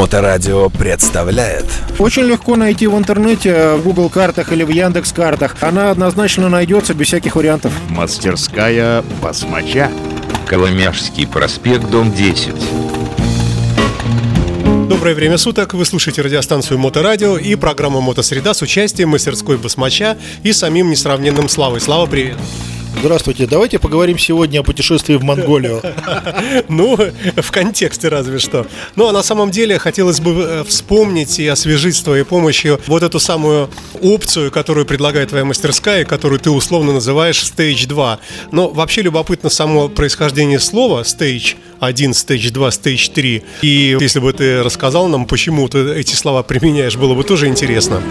Моторадио представляет Очень легко найти в интернете, в Google картах или в Яндекс картах. Она однозначно найдется без всяких вариантов. Мастерская басмача. Коломяжский проспект, дом 10. Доброе время суток. Вы слушаете радиостанцию Моторадио и программу Мотосреда с участием мастерской Басмача и самим несравненным Славой. Слава, привет. Здравствуйте. Давайте поговорим сегодня о путешествии в Монголию. Ну, в контексте разве что. Ну, а на самом деле хотелось бы э, вспомнить и освежить с твоей помощью вот эту самую опцию, которую предлагает твоя мастерская, которую ты условно называешь Stage 2. Но вообще любопытно само происхождение слова Stage 1, Stage 2, Stage 3. И если бы ты рассказал нам, почему ты эти слова применяешь, было бы тоже интересно.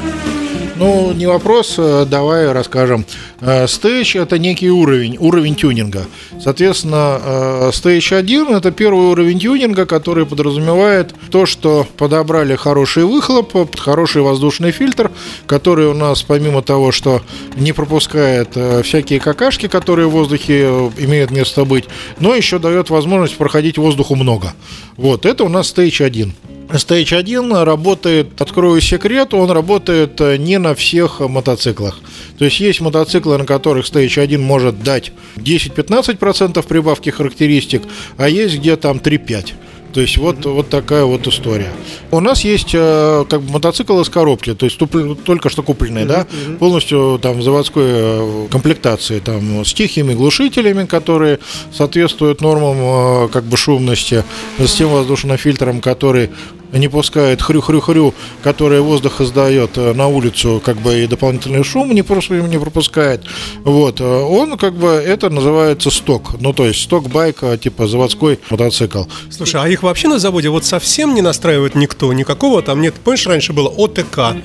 Ну, не вопрос, э, давай расскажем. Stage – это некий уровень, уровень тюнинга. Соответственно, Stage 1 – это первый уровень тюнинга, который подразумевает то, что подобрали хороший выхлоп, хороший воздушный фильтр, который у нас, помимо того, что не пропускает э, всякие какашки, которые в воздухе э, имеют место быть, но еще дает возможность проходить воздуху много. Вот, это у нас Stage 1. Stage 1 работает, открою секрет, он работает э, не на всех мотоциклах. То есть есть мотоциклы, на которых Stage 1 может дать 10-15% прибавки характеристик, а есть где там 3-5%. То есть вот, вот такая вот история. У нас есть э, как бы мотоцикл из коробки, то есть только что купленный, да, полностью там в заводской э, комплектации, там с тихими глушителями, которые соответствуют нормам э, как бы шумности, с тем воздушным фильтром, который не пускает хрю-хрю-хрю, которое воздух издает на улицу, как бы и дополнительный шум не, не пропускает. Вот. Он как бы, это называется сток. Ну, то есть сток байка, типа заводской мотоцикл. Слушай, а их вообще на заводе вот совсем не настраивает никто? Никакого там нет? Помнишь, раньше было ОТК,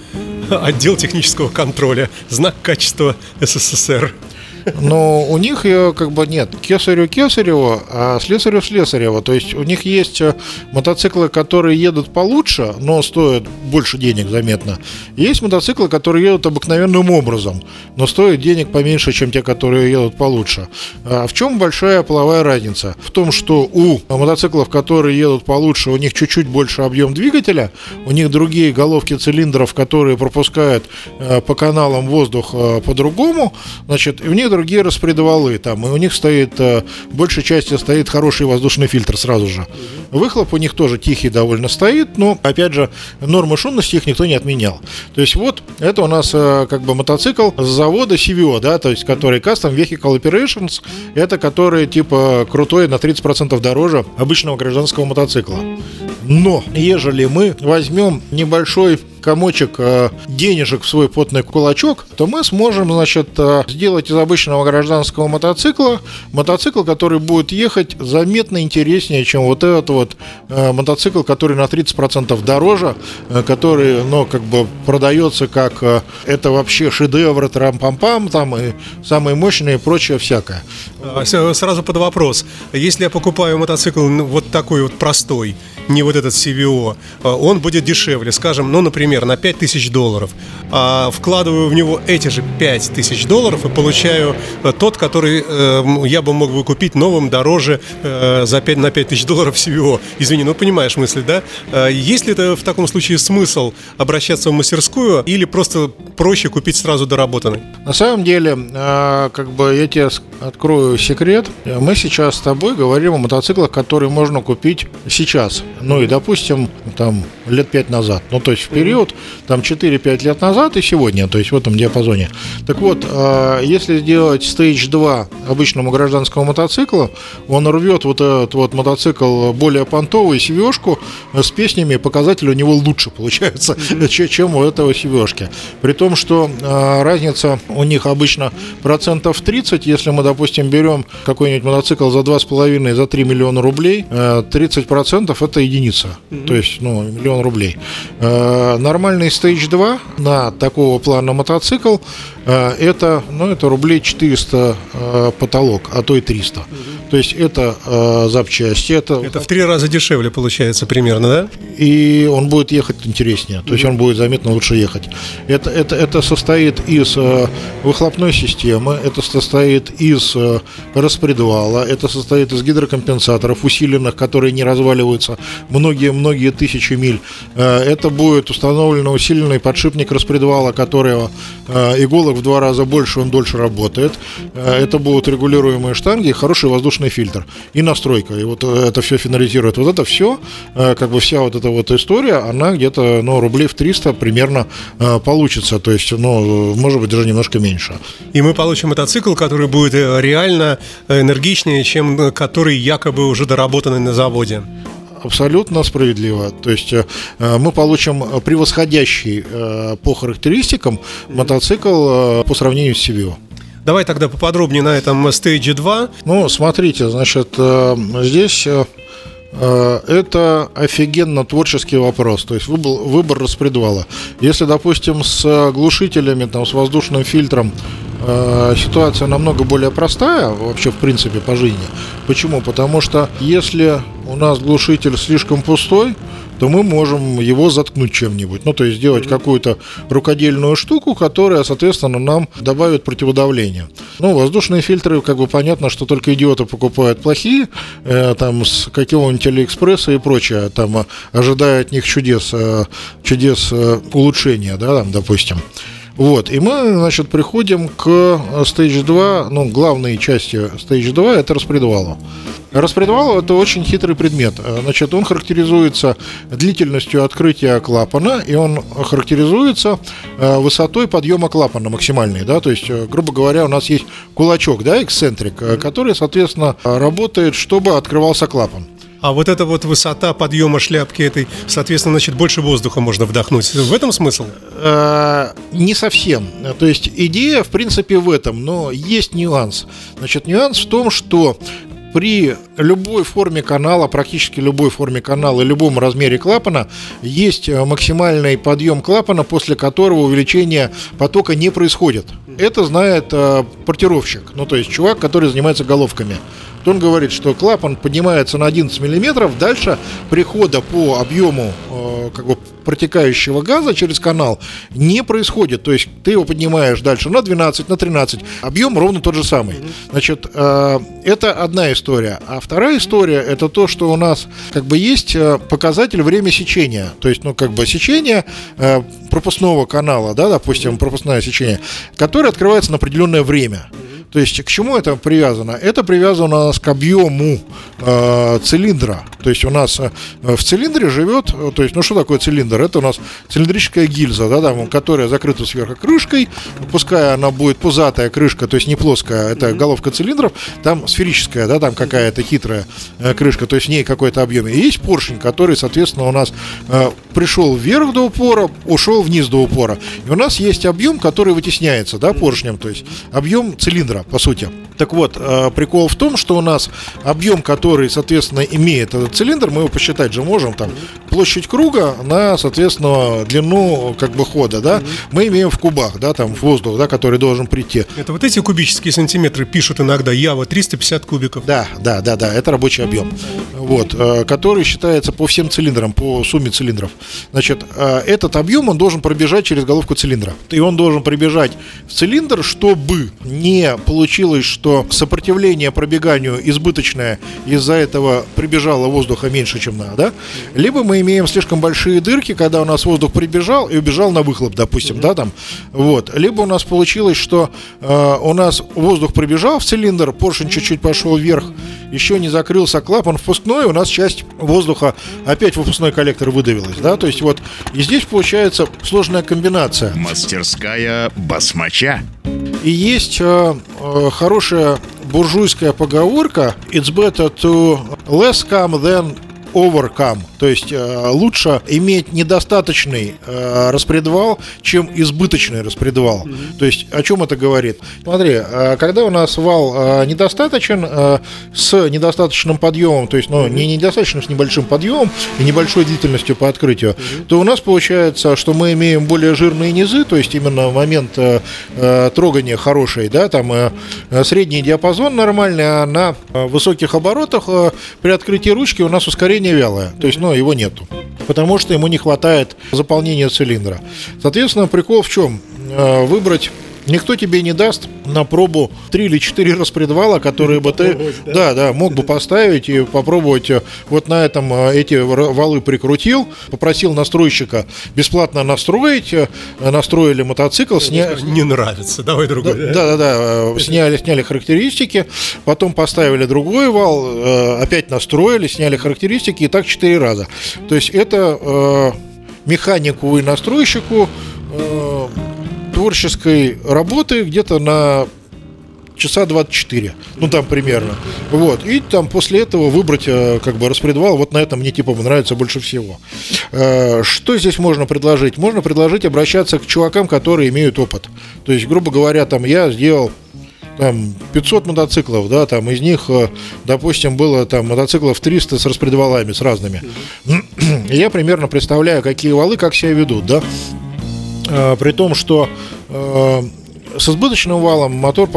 отдел технического контроля, знак качества СССР. Но у них как бы нет кесарю кесарева, а слесарю слесарева. То есть у них есть э, мотоциклы, которые едут получше, но стоят больше денег заметно. есть мотоциклы, которые едут обыкновенным образом, но стоят денег поменьше, чем те, которые едут получше. А в чем большая половая разница? В том, что у мотоциклов, которые едут получше, у них чуть-чуть больше объем двигателя, у них другие головки цилиндров, которые пропускают э, по каналам воздух э, по-другому, значит, у них другие распредвалы там, и у них стоит, э, в большей части стоит хороший воздушный фильтр сразу же. Выхлоп у них тоже тихий довольно стоит, но, опять же, нормы шумности их никто не отменял. То есть вот это у нас э, как бы мотоцикл с завода CVO, да, то есть который Custom Vehicle Operations, это который типа крутой на 30% дороже обычного гражданского мотоцикла. Но, ежели мы возьмем небольшой комочек э, денежек в свой потный кулачок, то мы сможем, значит, э, сделать из обычного гражданского мотоцикла мотоцикл, который будет ехать заметно интереснее, чем вот этот вот э, мотоцикл, который на 30% дороже, который, ну, как бы продается как это вообще шедевр, трам-пам-пам, там и самые мощные и прочее всякое. А, сразу под вопрос. Если я покупаю мотоцикл ну, вот такой вот простой, не вот этот CVO, он будет дешевле, скажем, ну, например, на 5000 долларов, а вкладываю в него эти же 5000 долларов и получаю э, тот, который э, я бы мог бы купить новым дороже э, за 5 на 5000 долларов CVO. Извини, ну понимаешь мысль, да? Э, есть ли это в таком случае смысл обращаться в мастерскую или просто проще купить сразу доработанный? На самом деле, э, как бы я тебе открою секрет. Мы сейчас с тобой говорим о мотоциклах, которые можно купить сейчас. Ну и, допустим, там лет 5 назад. Ну, то есть в период там 4-5 лет назад и сегодня, то есть в этом диапазоне. Так вот, а, если сделать Stage 2 обычному гражданскому мотоциклу, он рвет вот этот вот мотоцикл более понтовый, севешку с песнями, показатель у него лучше получается, чем у этого севешки. При том, что а, разница у них обычно процентов 30, если мы, допустим, берем какой-нибудь мотоцикл за 2,5, за 3 миллиона рублей, 30 э, процентов это единица, то есть, ну, миллион рублей. Э, нормальный Stage 2 на такого плана мотоцикл э, это, ну, это рублей 400 э, потолок, а то и 300. Угу. То есть это э, запчасти, это... Это в три раза дешевле получается примерно, да? И он будет ехать интереснее, то есть он будет заметно лучше ехать. Это, это, это состоит из э, выхлопной системы, это состоит из э, распредвала, это состоит из гидрокомпенсаторов усиленных, которые не разваливаются многие-многие тысячи миль. Э, это будет установлен усиленный подшипник распредвала, которого э, иголок в два раза больше, он дольше работает. Э, это будут регулируемые штанги и хороший воздушный фильтр. И настройка. И вот это все финализирует. Вот это все, как бы вся вот эта вот история, она где-то, ну, рублей в 300 примерно получится. То есть, ну, может быть, даже немножко меньше. И мы получим мотоцикл, который будет реально энергичнее, чем который якобы уже доработанный на заводе абсолютно справедливо. То есть э, мы получим превосходящий э, по характеристикам мотоцикл э, по сравнению с CVO. Давай тогда поподробнее на этом стейдже 2. Ну, смотрите, значит, здесь это офигенно творческий вопрос, то есть выбор, выбор распредвала. Если, допустим, с глушителями, там, с воздушным фильтром Э, ситуация намного более простая вообще в принципе по жизни. Почему? Потому что если у нас глушитель слишком пустой, то мы можем его заткнуть чем-нибудь. Ну, то есть сделать какую-то рукодельную штуку, которая, соответственно, нам добавит противодавление. Ну, воздушные фильтры, как бы понятно, что только идиоты покупают плохие, э, там, с какого-нибудь Алиэкспресса и прочее, там, э, ожидая от них чудес, э, чудес э, улучшения, да, там, допустим. Вот, и мы, значит, приходим к Stage 2, ну, главной части Stage 2 это распредвалу. Распредвал – это очень хитрый предмет. Значит, он характеризуется длительностью открытия клапана, и он характеризуется э, высотой подъема клапана максимальной, да, то есть, э, грубо говоря, у нас есть кулачок, да, эксцентрик, э, который, соответственно, работает, чтобы открывался клапан. А вот эта вот высота подъема шляпки этой, соответственно, значит, больше воздуха можно вдохнуть. В этом смысл? Э, не совсем. То есть идея, в принципе, в этом, но есть нюанс. Значит, нюанс в том, что при любой форме канала, практически любой форме канала любом размере клапана есть максимальный подъем клапана, после которого увеличение потока не происходит. Это знает э, портировщик, ну то есть чувак, который занимается головками то он говорит, что клапан поднимается на 11 миллиметров, дальше прихода по объему э, как бы протекающего газа через канал не происходит. То есть ты его поднимаешь дальше на 12, на 13. Объем ровно тот же самый. Значит, э, это одна история. А вторая история это то, что у нас как бы есть э, показатель время сечения. То есть, ну, как бы сечение э, пропускного канала, да, допустим, пропускное сечение, которое открывается на определенное время. То есть к чему это привязано? Это привязано у нас к объему э, цилиндра. То есть у нас э, в цилиндре живет, то есть, ну что такое цилиндр? Это у нас цилиндрическая гильза, да, там, которая закрыта сверху крышкой, пускай она будет пузатая крышка, то есть не плоская, это головка цилиндров, там сферическая, да, там какая-то хитрая э, крышка, то есть в ней какой-то объем. И есть поршень, который, соответственно, у нас э, пришел вверх до упора, ушел вниз до упора. И у нас есть объем, который вытесняется, да, поршнем, то есть объем цилиндра по сути. Так вот, э, прикол в том, что у нас объем, который, соответственно, имеет этот цилиндр, мы его посчитать же можем, там, площадь круга на, соответственно, длину, как бы, хода, да, мы имеем в кубах, да, там, воздух, да, который должен прийти. Это вот эти кубические сантиметры пишут иногда Ява 350 кубиков. Да, да, да, да, это рабочий объем, вот, э, который считается по всем цилиндрам, по сумме цилиндров. Значит, э, этот объем, он должен пробежать через головку цилиндра, и он должен пробежать в цилиндр, чтобы не получилось, что сопротивление пробеганию избыточное, из-за этого прибежало воздуха меньше, чем надо, либо мы имеем слишком большие дырки, когда у нас воздух прибежал и убежал на выхлоп, допустим, да, там, вот, либо у нас получилось, что э, у нас воздух прибежал в цилиндр, поршень чуть-чуть пошел вверх, еще не закрылся клапан впускной, у нас часть воздуха опять в выпускной коллектор выдавилась, да, то есть вот, и здесь получается сложная комбинация. Мастерская басмача. И есть э, э, хорошая буржуйская поговорка «It's better to less come than overcome. То есть э, лучше иметь недостаточный э, распредвал, чем избыточный распредвал. То есть о чем это говорит? Смотри, э, когда у нас вал э, недостаточен э, с недостаточным подъемом, то есть ну, не недостаточно с небольшим подъемом и небольшой длительностью по открытию, то у нас получается, что мы имеем более жирные низы, то есть именно момент э, э, трогания хороший, да, там э, э, средний диапазон нормальный, а на э, высоких оборотах э, при открытии ручки у нас ускорение вялое, то есть, ну, его нету, потому что ему не хватает заполнения цилиндра. Соответственно, прикол в чем? Э, Выбрать Никто тебе не даст на пробу 3 или 4 распредвала, которые бы ты да, да, мог бы поставить и попробовать э, вот на этом э, эти валы прикрутил, попросил настройщика бесплатно настроить, э, настроили мотоцикл, сня... Не нравится. Давай другой. Да, да, да, сняли, сняли характеристики, потом поставили другой вал, опять настроили, сняли характеристики и так четыре раза. То есть это механику и настройщику творческой работы где-то на часа 24, ну там примерно. Вот. И там после этого выбрать э, как бы распредвал. Вот на этом мне типа нравится больше всего. Э, Что здесь можно предложить? Можно предложить обращаться к чувакам, которые имеют опыт. То есть, грубо говоря, там я сделал там 500 мотоциклов, да, там из них, э, допустим, было там мотоциклов 300 с распредвалами, с разными. Я примерно представляю, какие валы, как себя ведут, да. Э, При том, что э, с избыточным валом мотор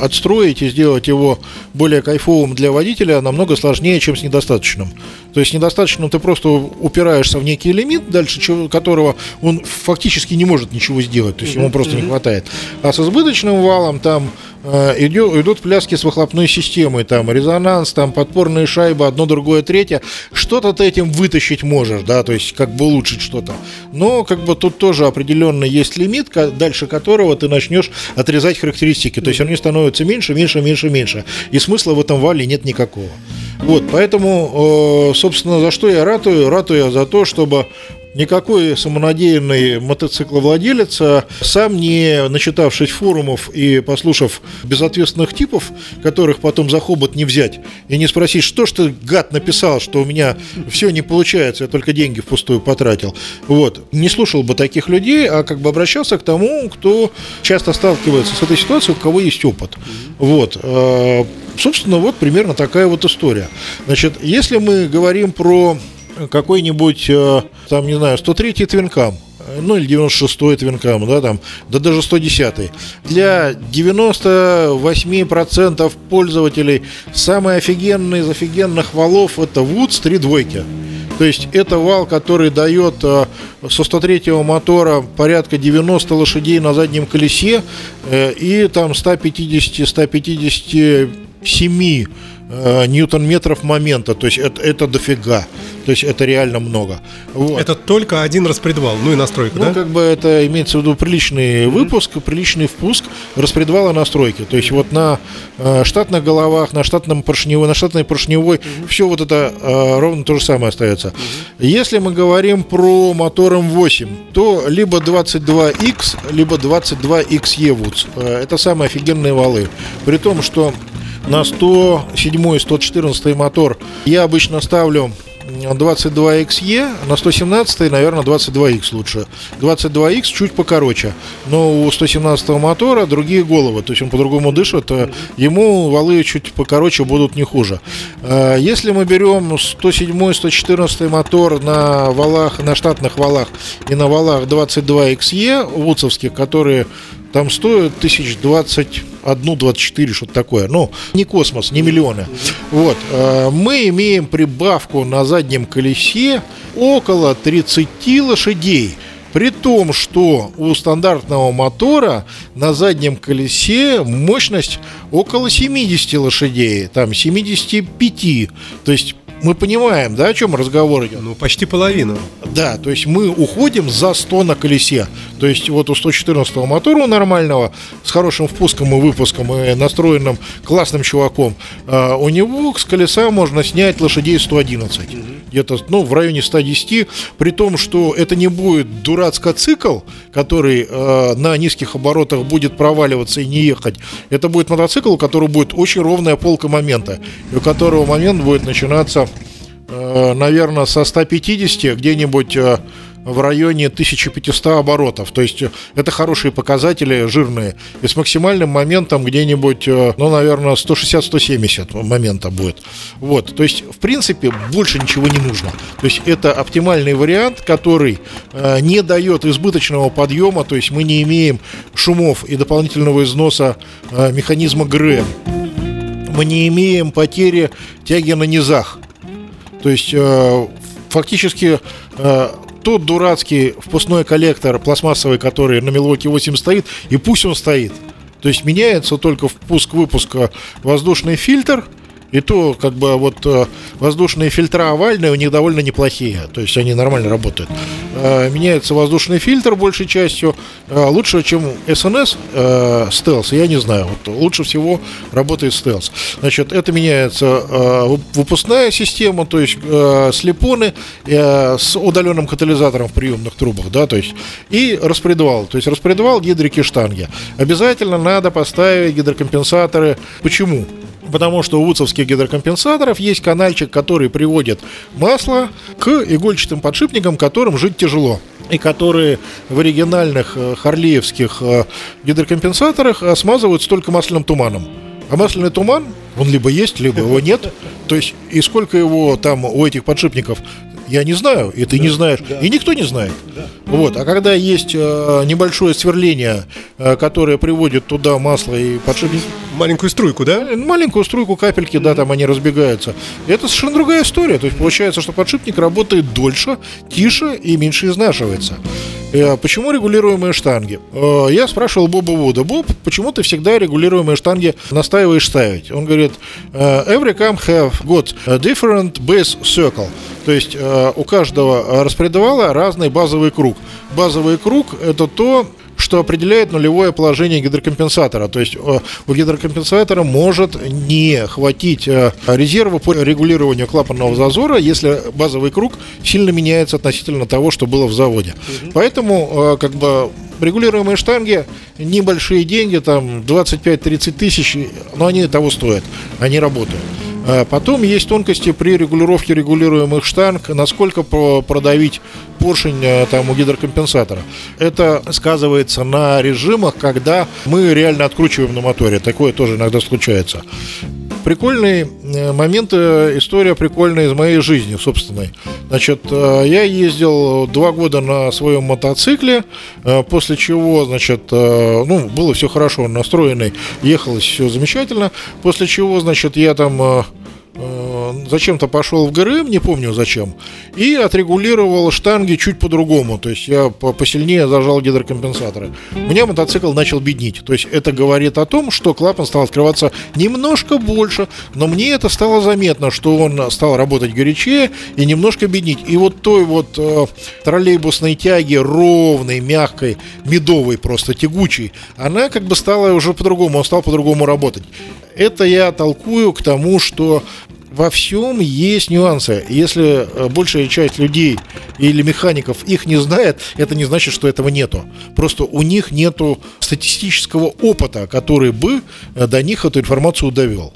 отстроить и сделать его более кайфовым для водителя намного сложнее, чем с недостаточным. То есть с недостаточным ты просто упираешься в некий лимит, дальше которого он фактически не может ничего сделать, то есть ему просто не хватает. А с избыточным валом там э, идё- идут пляски с выхлопной системой, там резонанс, там подпорные шайбы, одно, другое, третье. Что-то ты этим вытащить можешь, да, то есть как бы улучшить что-то. Но как бы тут тоже определенно есть лимит, дальше которого ты начнешь отрезать характеристики. То есть они становятся меньше, меньше, меньше, меньше. И смысла в этом вале нет никакого. Вот, поэтому, э, собственно, за что я ратую? Ратую я за то, чтобы никакой самонадеянный мотоцикловладелец, а, сам не начитавшись форумов и послушав безответственных типов, которых потом за хобот не взять, и не спросить, что ж ты, гад, написал, что у меня все не получается, я только деньги впустую потратил. Вот. Не слушал бы таких людей, а как бы обращался к тому, кто часто сталкивается с этой ситуацией, у кого есть опыт. Вот. Э, Собственно, вот примерно такая вот история. Значит, если мы говорим про какой-нибудь, э, там, не знаю, 103-й твинкам, ну или 96-й твинкам, да, там, да даже 110-й. Для 98% пользователей самый офигенный из офигенных валов это Woods 3 двойки. То есть это вал, который дает э, со 103 мотора порядка 90 лошадей на заднем колесе э, и там 150-157 э, ньютон-метров момента. То есть это, это дофига. То есть это реально много. Вот. Это только один распредвал, ну и настройка, Ну, да? как бы это имеется в виду приличный выпуск, приличный впуск распредвала настройки. То есть вот на э, штатных головах, на штатном поршневой, на штатной поршневой, все вот это э, ровно то же самое остается. Если мы говорим про мотор М8, то либо 22X, либо 22XE Woods. Э, это самые офигенные валы. При том, что на 107 и 114 мотор я обычно ставлю 22XE, на 117, наверное, 22X лучше. 22X чуть покороче, но у 117 мотора другие головы, то есть он по-другому дышит, э, ему валы чуть покороче будут не хуже. Э, Если мы берем 107 114 мотор на валах, на штатных валах и на валах 22XE вудсовских, которые там стоят тысяч двадцать одну, двадцать четыре, что-то такое. Ну, не космос, не миллионы. Вот. э, Мы имеем прибавку на заднем колесе около 30 лошадей. При том, что у стандартного мотора на заднем колесе мощность около 70 лошадей, там 75. То есть мы понимаем, да, о чем разговор идет? Ну, почти половину. Да, то есть мы уходим за 100 на колесе. То есть вот у 114 мотора у нормального, с хорошим впуском и выпуском, и настроенным классным чуваком, а, у него с колеса можно снять лошадей 111. Где-то, ну, в районе 110, при том, что это не будет дурацкоцикл, который э, на низких оборотах будет проваливаться и не ехать. Это будет мотоцикл, у которого будет очень ровная полка момента, и у которого момент будет начинаться э, наверное, со 150 где-нибудь э, в районе 1500 оборотов. То есть э, это хорошие показатели, жирные. И с максимальным моментом где-нибудь, э, ну, наверное, 160-170 момента будет. Вот. То есть, в принципе, больше ничего не нужно. То есть это оптимальный вариант, который э, не дает избыточного подъема, то есть мы не имеем шумов и дополнительного износа э, механизма ГРЭ. Мы не имеем потери тяги на низах. То есть э, фактически э, тот дурацкий впускной коллектор пластмассовый, который на Милоке 8 стоит, и пусть он стоит. То есть меняется только впуск-выпуска воздушный фильтр – и то, как бы, вот э, воздушные фильтра овальные у них довольно неплохие. То есть они нормально работают. Э, меняется воздушный фильтр большей частью. Э, лучше, чем СНС стелс, я не знаю. Вот лучше всего работает стелс. Значит, это меняется выпускная система, то есть слепоны с удаленным катализатором в приемных трубах, да, то есть и распредвал. То есть распредвал гидрики штанги. Обязательно надо поставить гидрокомпенсаторы. Почему? Потому что у вудсовских гидрокомпенсаторов есть канальчик, который приводит масло к игольчатым подшипникам, которым жить тяжело и которые в оригинальных э, харлеевских э, гидрокомпенсаторах э, смазываются только масляным туманом. А масляный туман, он либо есть, либо его нет. То есть, и сколько его там у этих подшипников я не знаю, и ты да, не знаешь, да. и никто не знает. Да. Вот. А когда есть э, небольшое сверление, э, которое приводит туда масло и подшипник... Маленькую струйку, да? Э, маленькую струйку, капельки, да, там они разбегаются. Это совершенно другая история. То есть получается, что подшипник работает дольше, тише и меньше изнашивается. Э, почему регулируемые штанги? Э, я спрашивал Боба Вуда, Боб, почему ты всегда регулируемые штанги настаиваешь ставить? Он говорит, «Э, every cam have got a different base circle. То есть у каждого распредвала разный базовый круг. Базовый круг – это то, что определяет нулевое положение гидрокомпенсатора. То есть э, у гидрокомпенсатора может не хватить э, резерва по регулированию клапанного зазора, если базовый круг сильно меняется относительно того, что было в заводе. Угу. Поэтому э, как бы регулируемые штанги небольшие деньги, там 25-30 тысяч, но они того стоят, они работают. А потом есть тонкости при регулировке регулируемых штанг, насколько продавить поршень э, там у гидрокомпенсатора. Это сказывается на режимах, когда мы реально откручиваем на моторе. Такое тоже иногда случается. Прикольный э, момент, э, история прикольная из моей жизни собственной. Значит, я ездил два года на своем мотоцикле, после чего, значит, ну, было все хорошо, настроенный, ехалось все замечательно, после чего, значит, я там Э, зачем-то пошел в ГРМ, не помню зачем, и отрегулировал штанги чуть по-другому. То есть я посильнее зажал гидрокомпенсаторы. У меня мотоцикл начал беднить. То есть это говорит о том, что клапан стал открываться немножко больше, но мне это стало заметно, что он стал работать горячее и немножко беднить. И вот той вот э, троллейбусной тяги ровной, мягкой, медовой просто, тягучей, она как бы стала уже по-другому, он стал по-другому работать. Это я толкую к тому, что во всем есть нюансы. Если э, большая часть людей или механиков их не знает, это не значит, что этого нету. Просто у них нету статистического опыта, который бы э, до них эту информацию довел.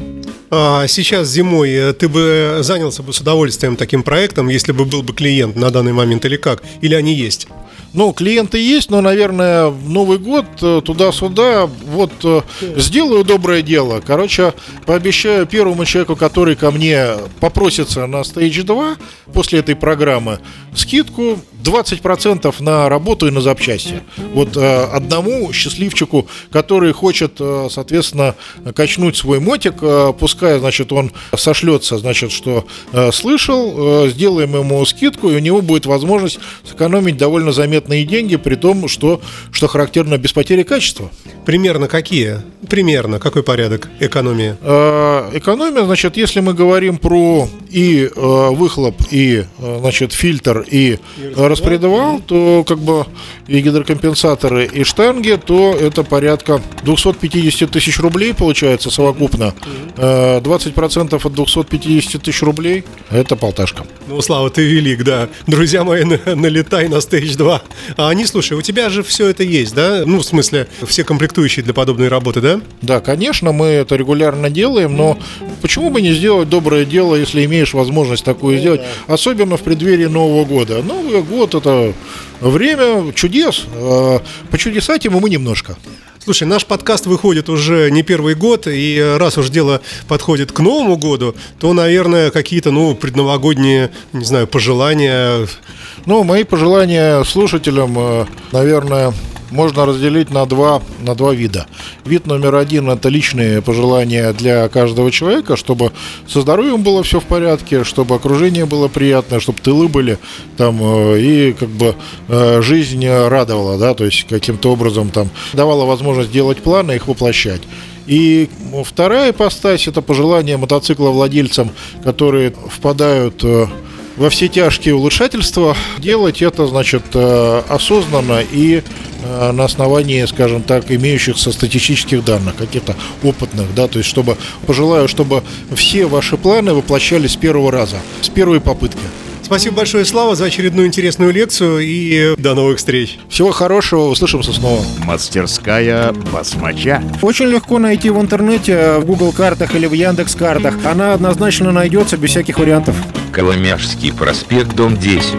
А сейчас зимой э, ты бы занялся бы с удовольствием таким проектом, если бы был бы клиент на данный момент или как? Или они есть? Ну, клиенты есть, но, наверное, в Новый год э, туда-сюда вот э, сделаю доброе дело. Короче, пообещаю первому человеку, который ко мне попросится на Stage 2 после этой программы, скидку 20% на работу и на запчасти. Вот э, одному счастливчику, который хочет, э, соответственно, качнуть свой мотик, э, пускай, значит, он сошлется, значит, что э, слышал, э, сделаем ему скидку, и у него будет возможность сэкономить довольно заметные деньги, при том, что, что характерно без потери качества. Примерно какие? Примерно какой порядок экономии? Э, экономия, значит, если мы говорим про и э, выхлоп, и, э, значит, фильтр, и, и распредавал, то как бы и гидрокомпенсаторы, и штанги, то это порядка 250 тысяч рублей получается совокупно. Э, 20% от 250 тысяч рублей – это полташка. Ну, Слава, ты велик, да. Друзья мои, на- налетай на Stage 2. А они, слушай, у тебя же все это есть, да? Ну, в смысле, все комплектующие для подобной работы, да? Да, конечно, мы это регулярно делаем, но почему бы не сделать доброе дело, если имеешь возможность такое сделать, особенно в преддверии Нового года. Новый год – это время чудес. Э, Почудесать ему мы немножко. Слушай, наш подкаст выходит уже не первый год, и раз уж дело подходит к Новому году, то, наверное, какие-то, ну, предновогодние, не знаю, пожелания. Ну, мои пожелания слушателям, э, наверное, можно разделить на два, на два вида. Вид номер один – это личные пожелания для каждого человека, чтобы со здоровьем было все в порядке, чтобы окружение было приятное, чтобы тылы были там, э, и как бы э, жизнь радовала, да, то есть каким-то образом там давала возможность делать планы, их воплощать. И вторая ипостась – это пожелание мотоцикла владельцам, которые впадают э, во все тяжкие улучшательства, делать это, значит, э, осознанно и э, на основании, скажем так, имеющихся статистических данных, каких-то опытных, да, то есть чтобы, пожелаю, чтобы все ваши планы воплощались с первого раза, с первой попытки. Спасибо большое, Слава, за очередную интересную лекцию, и до новых встреч. Всего хорошего, услышимся снова. Мастерская басмача. Очень легко найти в интернете, в Google картах или в Яндекс картах. Она однозначно найдется без всяких вариантов. Коломяжский проспект, дом 10.